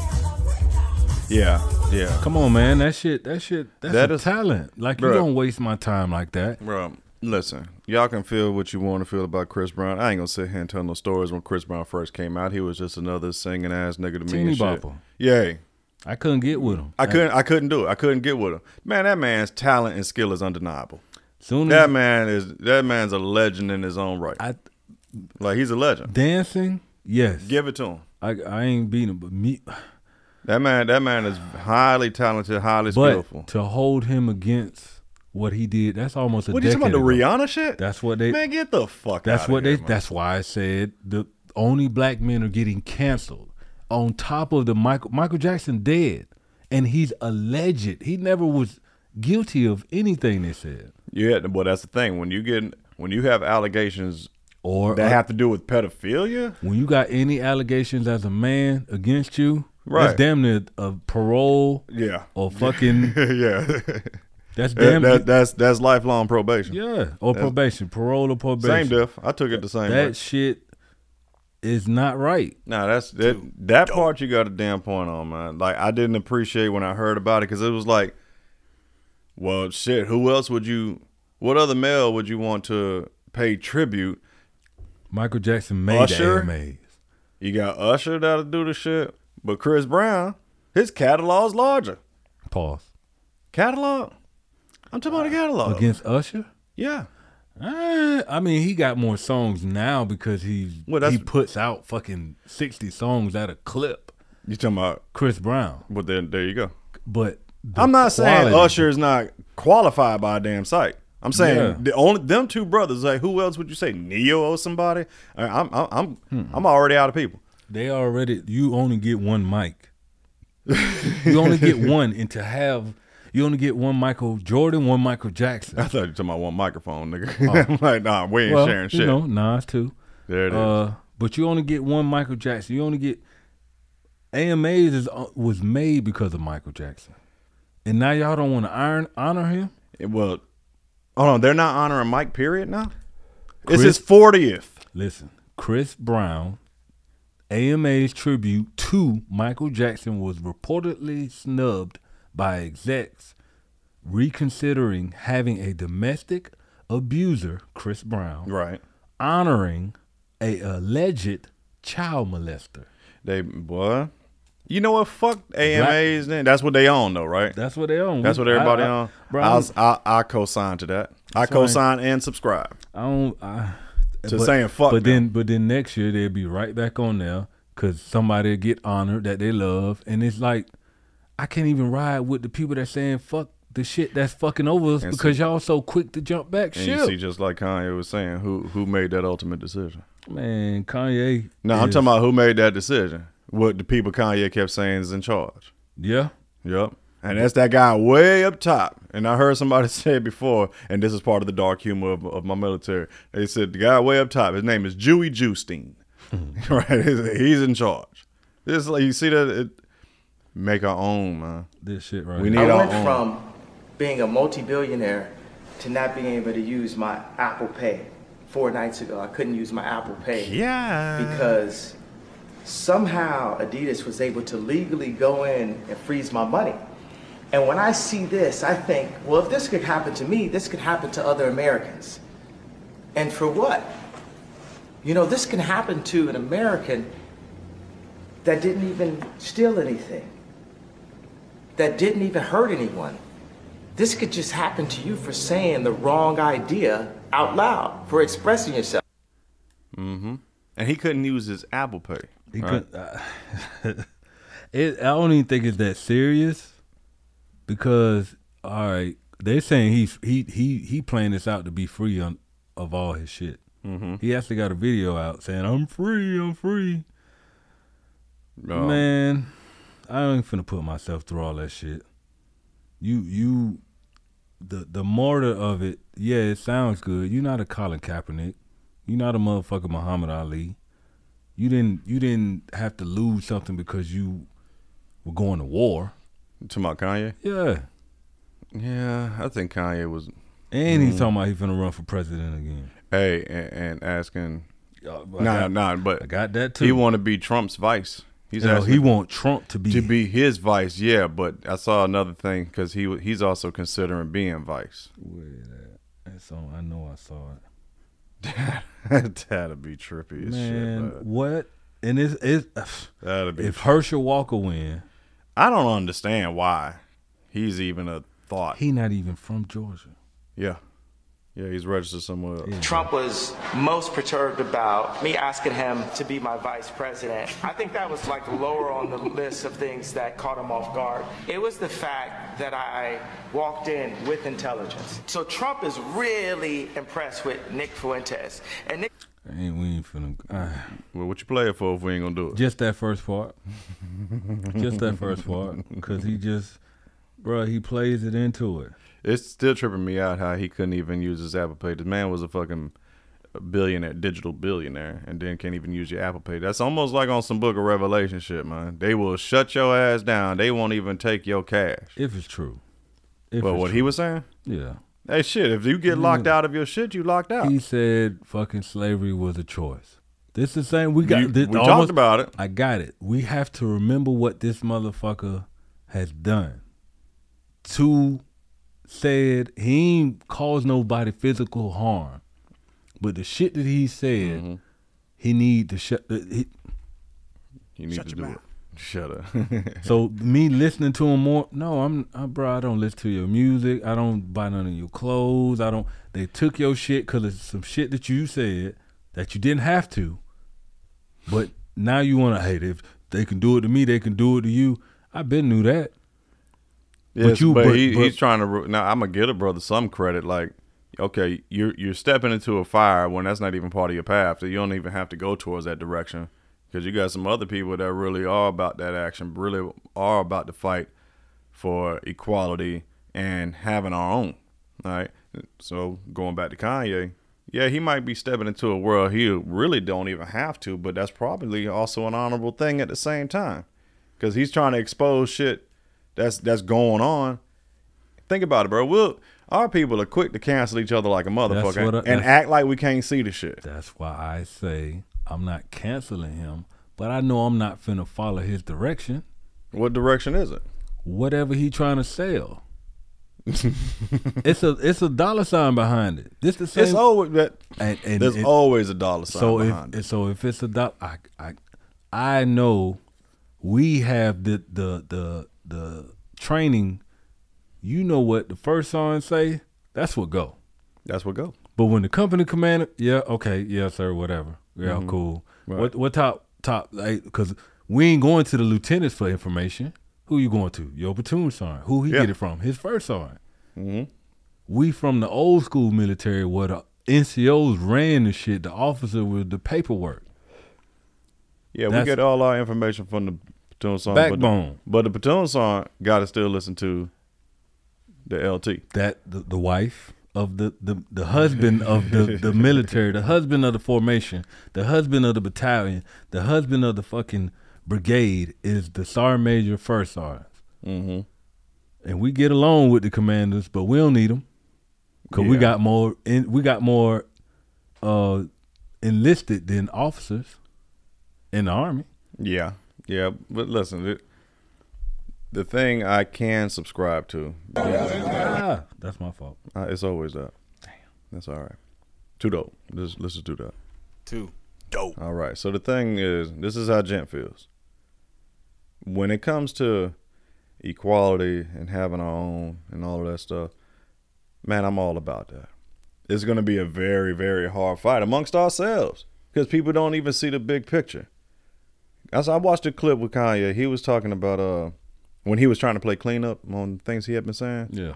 Yeah, yeah. Come on, man, that shit, that shit, that's That a is- talent. Like Bruh. you don't waste my time like that. Bro, listen, y'all can feel what you want to feel about Chris Brown. I ain't gonna sit here and tell no stories when Chris Brown first came out. He was just another singing ass nigga to me Teeny and shit. bopper. Yeah. I couldn't get with him. I couldn't I couldn't do it. I couldn't get with him. Man, that man's talent and skill is undeniable. Soon That as man is that man's a legend in his own right. I, like he's a legend. dancing, yes, Give it to him. I I ain't beating him, but me. That man that man is highly talented, highly But skillful. to hold him against what he did, that's almost a What you talking about the ago. Rihanna shit? That's what they. Man, get the fuck That's what here, they. man. That's why I said the only black men are getting canceled. On top of the Michael Michael Jackson dead, and he's alleged. He never was guilty of anything. They said. Yeah, well that's the thing. When you get when you have allegations Or that uh, have to do with pedophilia, when you got any allegations as a man against you, Right. that's damn near a parole. Yeah. Or fucking. yeah. That's damn. that- that's that's lifelong probation. Yeah, or That's- probation, parole or probation. Same diff. I took it the same That way. shit is not right. Nah, that's that that part you got a damn point on, man. Like I didn't appreciate when I heard about it because it was like, well, shit. Who else would you? What other male would you want to pay tribute? Michael Jackson made Usher. AMAs. You got Usher that'll do the shit, but Chris Brown, his catalog's larger. Pause. Catalog. I'm talking about a catalog Against Usher? Yeah. Uh, I mean, he got more songs now because he's Well, he puts out fucking sixty songs at a clip. You talking about Chris Brown? But then there you go. But the I'm not saying Usher is not qualified by a damn sight. I'm saying Yeah. the only them two brothers. Like who else would you say? Ne-Yo or somebody? I- I'm I'm I'm, Hmm. I'm already out of people. They already. You only get one mic. you only get one, and to have you only get one Michael Jordan, one Michael Jackson. I thought you were talking about one microphone, nigga. Oh. I'm like, nah, we ain't well, sharing shit. You know, Nas too. There it is. Uh, but you only get one Michael Jackson. You only get AMAs is uh, was made because of Michael Jackson, and now y'all don't want to iron honor him. well, hold on, they're not honoring Mike. Period. Now Chris- it's his fortieth. Listen, Chris Brown, AMA's tribute to Michael Jackson was reportedly snubbed by execs reconsidering having a domestic abuser, Chris Brown, right, honoring a alleged child molester. They boy, You know what? Fuck AMAs. Then that's what they own, though, right? That's what they own. That's what everybody I- I- own. bro, I'll, I'm- I I co-sign to that. I I- co-sign and subscribe. I don't. I, To saying fuck But them. then, but then next year they'll be right back on there because somebody get honored that they love, and it's like I can't even ride with the people that saying fuck the shit that's fucking over us And because see- y'all so quick to jump back And you see, just like Kanye was saying, who who made that ultimate decision? Man, Kanye. No, I'm talking about who made that decision. What the people Kanye kept saying is in charge. Yeah. Yep. And that's that guy way up top. And I heard somebody say it before, and this is part of the dark humor of, of my military. They said the guy way up top, his name is Dewey Jewstein. right? He's he's in charge. This like you see that it make our own, man. This shit right We need I our went own. from being a multi-billionaire to not being able to use my Apple Pay. Four nights ago, I couldn't use my Apple Pay. Yeah. Because somehow Adidas was able to legally go in and freeze my money. And when I see this, I think, well, if this could happen to me, this could happen to other Americans. And for what? You know, this can happen to an American that didn't even steal anything, that didn't even hurt anyone. This could just happen to you for saying the wrong idea out loud, for expressing yourself. Mm-hmm. And he couldn't use his Apple Pay. He right? could, uh, it, I don't even think it's that serious because all right, they're saying he's he he he playing this out to be free on of all his shit. Mm-hmm. He actually got a video out saying I'm free, I'm free. Oh. Man, I ain't finna put myself through all that shit. You you the the martyr of it, yeah, it sounds good. You're not a Colin Kaepernick. You're not a motherfucking Muhammad Ali. You didn't you didn't have to lose something because you were going to war. To my Kanye? Yeah. Yeah, I think Kanye was. And he's Mhm. talking about he's finna run for president again. Hey, and, and asking. I nah, got- nah, but I got that too. He want to be Trump's vice. He's No, asking he want Trump to be to be his vice. Yeah, but I saw another thing because he he's also considering being vice. Where that? That's on. I know I saw it. That'd be trippy as Man, shit. Man. what? And it's it's That'd be. if Herschel Walker win, I don't understand why he's even a thought. he not even from Georgia. Yeah, yeah, he's registered somewhere else. Trump was most perturbed about me asking him to be my vice president. I think that was like lower on the list of things that caught him off guard. It was the fact that I walked in with intelligence. So Trump is really impressed with Nick Fuentes. And Nick Ain't we ain't finna. Uh, well, what you play it for if we ain't gonna do it? Just that first part. just that first part, because he just, bro, he plays it into it. It's still tripping me out how he couldn't even use his Apple Pay. This man was a fucking billionaire, digital billionaire, and then can't even use your Apple Pay. That's almost like on some Book of Revelation shit, man. They will shut your ass down. They won't even take your cash. If it's true. If but it's what he was saying? Yeah. Hey, shit, if you get locked out of your shit, you locked out. He said fucking slavery was a choice. This is the same. We got. You- this, we talked about it. I got it. We have to remember what this motherfucker has done. Two said he ain't caused nobody physical harm, but the shit that he said, Mm-hmm. he need to shut. uh, He, You need to do it. Shut up. so me listening to him more, no, I'm, I, bro. I don't listen to your music. I don't buy none of your clothes. I don't. They took your shit because it's some shit that you said that you didn't have to. But now you want to hate if they can do it to me, they can do it to you. I been knew that. Yes, but, but- he, but- he's trying to. Now I'm gonna get a brother some credit. Like, okay, you're you're stepping into a fire when that's not even part of your path. So you don't even have to go towards that direction because you got some other people that really are about that action, really are about to fight for equality and having our own. Right. So going back to Kanye, yeah, he might be stepping into a world he really don't even have to, but that's probably also an honorable thing at the same time because he's trying to expose shit that's that's going on. Think about it, bro. We'll, our people are quick to cancel each other like a motherfucker I- and act like we can't see the shit. That's why I say I'm not canceling him, but I know I'm not finna follow his direction. What direction is it? Whatever he trying to sell. it's a it's a dollar sign behind it. This the same. It's always that. and, and there's it- always a dollar sign so behind if so if it's a dollar, I I I know we have the the the the training. You know what the first sign say? That's what go. That's what go. But when the company commander, yeah, okay, yeah, sir, whatever, yeah, Mhm. cool. Right. What what top top? Like Because we ain't going to the lieutenants for information. Who you going to? Your platoon sergeant. Who he Yeah. get it from? His first sergeant. Mhm. We from the old school military where the NCOs ran the shit. The officer with the paperwork. Yeah, we get all our information from the platoon song. but the- Backbone. But the, platoon song got to still listen to the LT. That the, the wife of the, the the husband of the the military, the husband of the formation, the husband of the battalion, the husband of the fucking brigade is the sergeant major first sergeant. Mm-hmm. And we get along with the commanders, but we don't need them because we got more. In, we got more uh, enlisted than officers in the army. Yeah, yeah. But listen, it, the thing I can subscribe to, Ah, that's my fault. uh, it's always that. That's all right. Too dope. Let's, let's just do that. Too dope. All right. So the thing is, this is how Gent feels. When it comes to equality and having our own and all of that stuff, man, I'm all about that. It's going to be a very, very hard fight amongst ourselves because people don't even see the big picture. I watched a clip with Kanye, he was talking about uh when he was trying to play cleanup on things he had been saying. Yeah.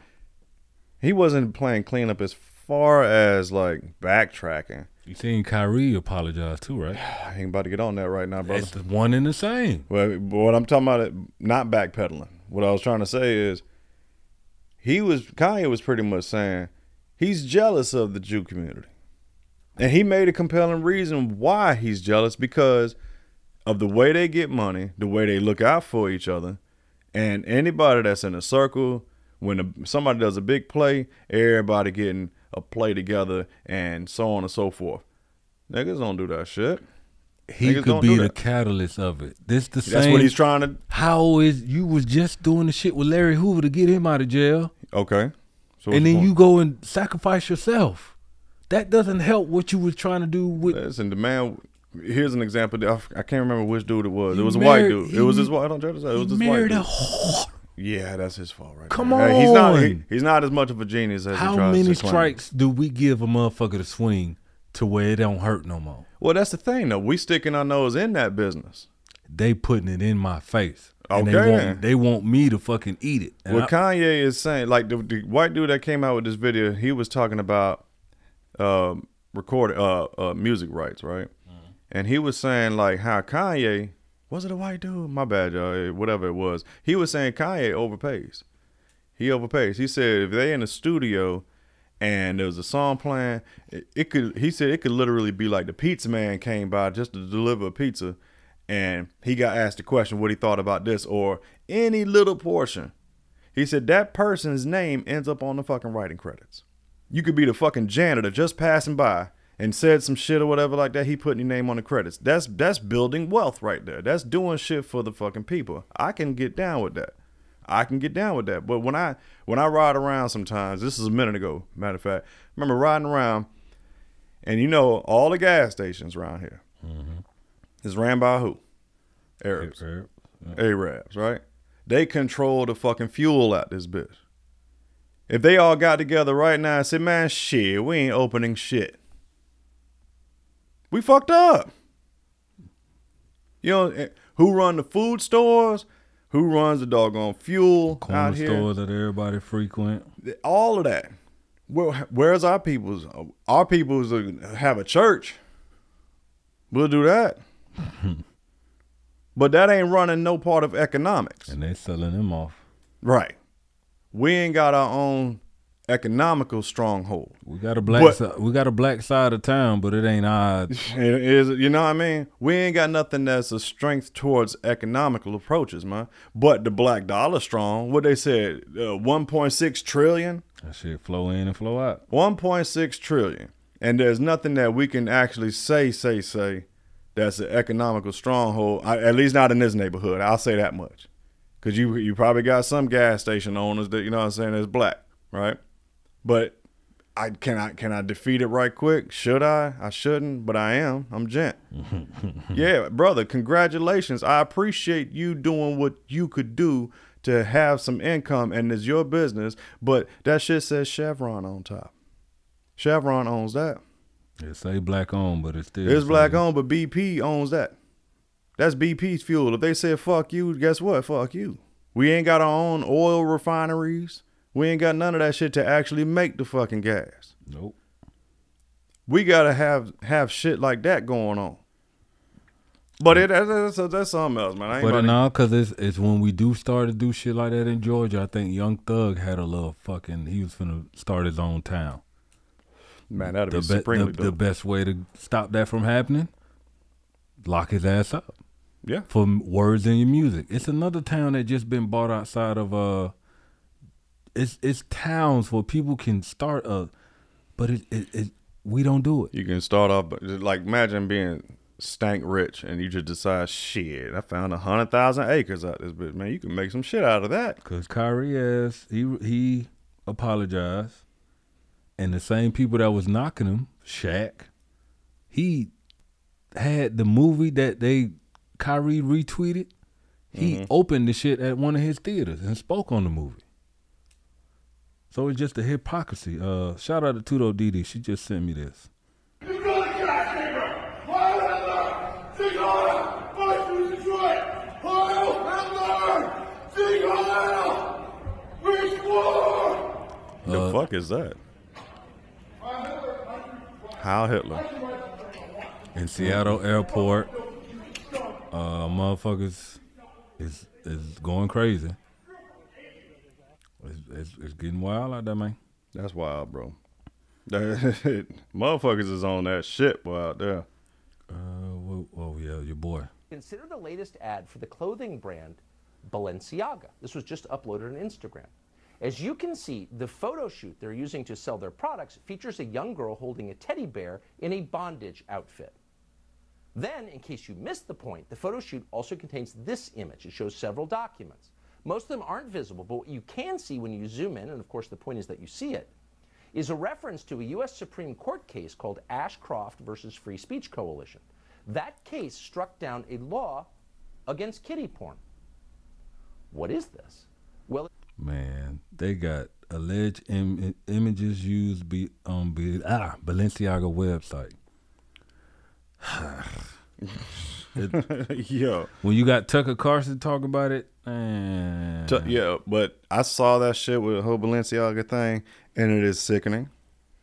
He wasn't playing cleanup as far as like backtracking. You seen Kyrie apologize too, right? I ain't about to get on that right now, brother. It's the one and the same. Well, what I'm talking about, not backpedaling. What I was trying to say is, he was Kanye was pretty much saying he's jealous of the Jew community, and he made a compelling reason why he's jealous because of the way they get money, the way they look out for each other, and anybody that's in a circle when a, somebody does a big play, everybody getting a play together, and so on and so forth. Niggas don't do that shit. He Niggas could be the catalyst of it. This the same. That's what he's trying to. How is you was just doing the shit with Larry Hoover to get him out of jail, Okay. So and then you go and sacrifice yourself. That doesn't help what you was trying to do with. Listen, the man. Here's an example. I, I can't remember which dude it was. It was a white dude. it was his wife. I don't try to say it was his married white a dude. whore. Yeah, that's his fault, right? Come there. Hey, he's not. He, on. he's not as much of a genius as How many strikes do we give a motherfucker to swing to where it don't hurt no more? Well, that's the thing, though. We sticking our nose in that business. They putting it in my face. And Okay, they want, they want me to fucking eat it. And what I- Kanye is saying, like the, the white dude that came out with this video, he was talking about um, uh, uh, music rights, right? And he was saying like how Kanye was it a white dude? My bad, y'all. eh, Whatever it was, he was saying Kanye overpays. He overpays. He said if they in the studio and there was a song playing, it, it could. He said it could literally be like the pizza man came by just to deliver a pizza, and he got asked the question what he thought about this or any little portion. He said that person's name ends up on the fucking writing credits. You could be the fucking janitor just passing by and said some shit or whatever like that. He putting your name on the credits. That's that's building wealth right there. That's doing shit for the fucking people. I can get down with that. I can get down with that. But when I when I ride around sometimes, this is a minute ago, matter of fact, I remember riding around and you know all the gas stations around here mm-hmm. is ran by who? Arabs. Arabs, right? They control the fucking fuel out this bitch. If they all got together right now and said, man, shit, we ain't opening shit. We fucked up. You know, eh, who run the food stores? Who runs the doggone fuel corner out here? stores that everybody frequent. All of that. Where, where's our people's? Our people's uh, have a church. We'll do that. but that ain't running no part of economics. And they selling them off. Right. We ain't got our own economical stronghold. We got a black But- side, we got a black side of town, but it ain't odd. It is you know what I mean? We ain't got nothing that's a strength towards economical approaches, man. But the black dollar strong. What they said, uh, 1.6 trillion. That shit flow in and flow out. 1.6 trillion. And there's nothing that we can actually say, say, say that's an economical stronghold. I, at least not in this neighborhood. I'll say that much. Cause you you probably got some gas station owners that you know what I'm saying that's black, right? But I can I can I defeat it right quick? Should I? I shouldn't, but I am. I'm gent. yeah, brother, congratulations. I appreciate you doing what you could do to have some income and it's your business, but that shit says Chevron on top. Chevron owns that. It say black owned, but it's still It's black owned, but BP owns that. That's BP's fuel. If they said fuck you, guess what? Fuck you. We ain't got our own oil refineries. We ain't got none of that shit to actually make the fucking gas. Nope. We gotta have have shit like that going on. But it that's, that's, that's something else, man. I ain't But now, cause it's it's when we do start to do shit like that in Georgia. I think Young Thug had a little fucking. He was finna start his own town. Man, that'd the be supremely the, the best way to stop that from happening, lock his ass up. Yeah. For words in your music. It's another town that just been bought outside of uh. It's it's towns where people can start a, but it it, it we don't do it. You can start off, but like imagine being stank rich and you just decide, shit, I found a hundred thousand acres out of this bitch, man. You can make some shit out of that. Cause Kyrie ass he he apologized, and the same people that was knocking him, Shaq, he had the movie that they Kyrie retweeted. He Mhm. opened the shit at one of his theaters and spoke on the movie. So it's just a hypocrisy. Uh, shout out to Tudo Didi. She just sent me this. The Uh, fuck is that? How Hitler. in Seattle Airport. Uh, motherfuckers is is going crazy. It's, it's, it's getting wild out there, man. That's wild, bro. Motherfuckers is on that shit, boy, out there. Uh, oh, oh yeah, your boy. Consider the latest ad for the clothing brand Balenciaga. This was just uploaded on Instagram. As you can see, the photo shoot they're using to sell their products features a young girl holding a teddy bear in a bondage outfit. Then, in case you missed the point, the photo shoot also contains this image. It shows several documents. Most of them aren't visible, but what you can see when you zoom in, and of course the point is that you see it, is a reference to a U.S. Supreme Court case called Ashcroft versus Free Speech Coalition. That case struck down a law against kiddie porn. What is this? Well, Man, they got alleged Im- images used be on be ah Balenciaga website. It- Yo. when you got Tucker Carlson talking about it, man, T- yeah, but I saw that shit with the whole Balenciaga thing, and it is sickening.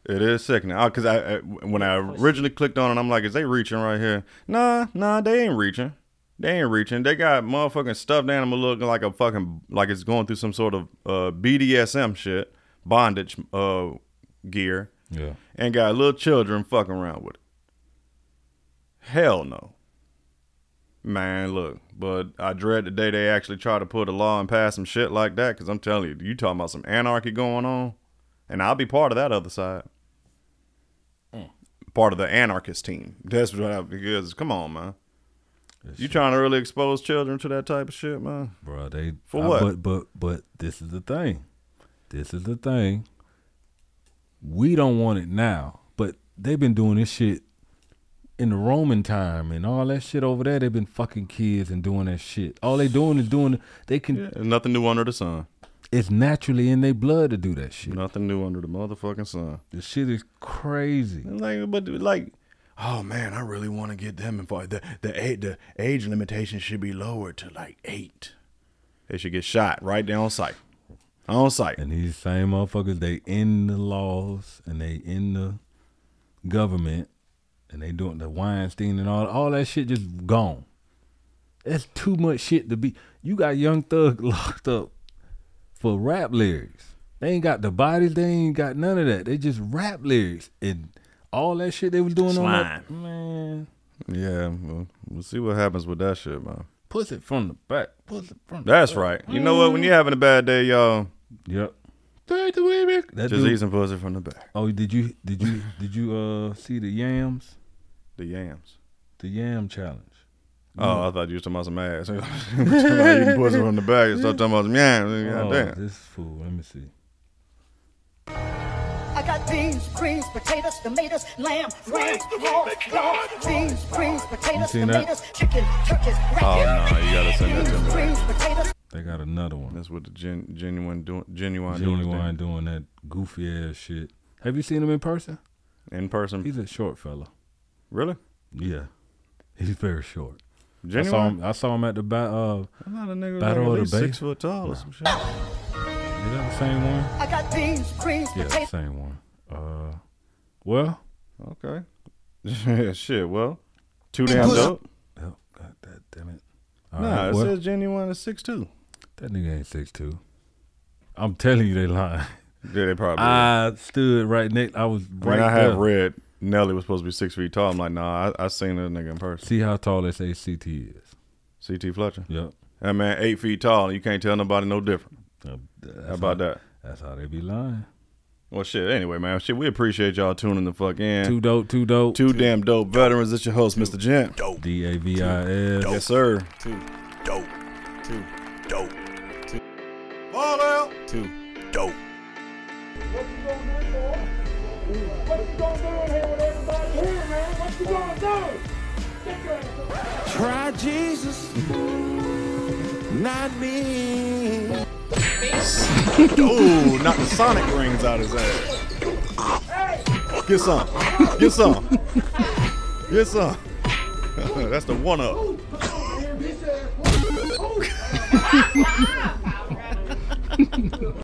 It is sickening. Because I, I when I originally clicked on it, I'm like, is they reaching right here? Nah, nah, they ain't reaching. They ain't reaching. They got motherfucking stuffed animal looking like a fucking like it's going through some sort of uh, BDSM shit, bondage uh, gear. Yeah. And got little children fucking around with it. Hell no. Man, look, but I dread the day they actually try to put a law and pass some shit like that because I'm telling you, you talking about some anarchy going on, and I'll be part of that other side. Mm. Part of the anarchist team. That's what I, because, come on, man. you trying to really expose children to that type of shit, man? bro. They For I- what? but but but this is the thing. This is the thing. We don't want it now, but they've been doing this shit in the Roman time and all that shit over there. They've been fucking kids and doing that shit. All they doing is doing. They can. There's nothing new under the sun. It's naturally in their blood to do that shit. Nothing new under the motherfucking sun. This shit is crazy. Like, but like, oh man, I really want to get them involved. The the age the age limitation should be lowered to like eight. They should get shot right there on sight. On sight. And these same motherfuckers, they in the laws and they in the government and they doing the Weinstein and all all that shit just gone. That's too much shit to be. You got Young Thug locked up for rap lyrics. They ain't got the bodies. They ain't got none of that. They just rap lyrics and all that shit they was doing on that. Man, Yeah, well, we'll see what happens with that shit, man. push it from the back. Push it from. the That's back. right. You know what? When you're having a bad day, y'all, Yep. That just dude- eat some pussy from the back. Oh, did you did you did you uh see the yams? The yams. The yam challenge. Oh, I thought you was talking about some ass. Talking about eating pussy from the back. And start talking about some yams. Oh, Goddamn. this fool. Let me see. I got beans, greens, potatoes, tomatoes, lamb, ram, raw, raw, beans, greens, potatoes, seen that? tomatoes, chicken, turkeys, Oh no, you gotta send that to me. greens, potatoes. They got another one. That's what the gen, genuine doing. Genuine, doing his Genuine thing. doing that goofy ass shit. Have you seen him in person? in person. He's a short fella. Really? Yeah, he's very short. I saw Genuine? him. I saw him at the ba- uh, I thought a nigga was like Battle at of least the Bay. six foot tall or some shit. Is that the same one? I got beans, greens, Yeah, the same one. Uh, well, Okay. Yeah, Shit. Well, too damn dope. Yep. God that damn it. Nah, it well, says genuine is six two. that nigga ain't six two. I'm telling you, they lying. Yeah, they probably. I stood right next. I was I mean, right I have there. read Nelly was supposed to be six feet tall. I'm like, nah, I, I seen that nigga in person. See how tall they say CT is. CT Fletcher. Yep. That man eight feet tall, you can't tell nobody no different. Uh, How about that? That's how they be lying. Well, shit. Anyway, man, shit. We appreciate y'all tuning the fuck in. Too dope, too dope. Too damn dope veterans. It's your host, Mr. Gent. Dope. D A V I S. Yes, sir. Two. Dope. Two. Dope. Two. Ball out. Two. Dope. What you gonna do, boy? What you gonna do in here with everybody here, man? What you gonna do? Get your ass up. Try Jesus, not me. Ooh, knock the sonic rings out his ass. Get some. Get some. Get some. That's the one up. He said,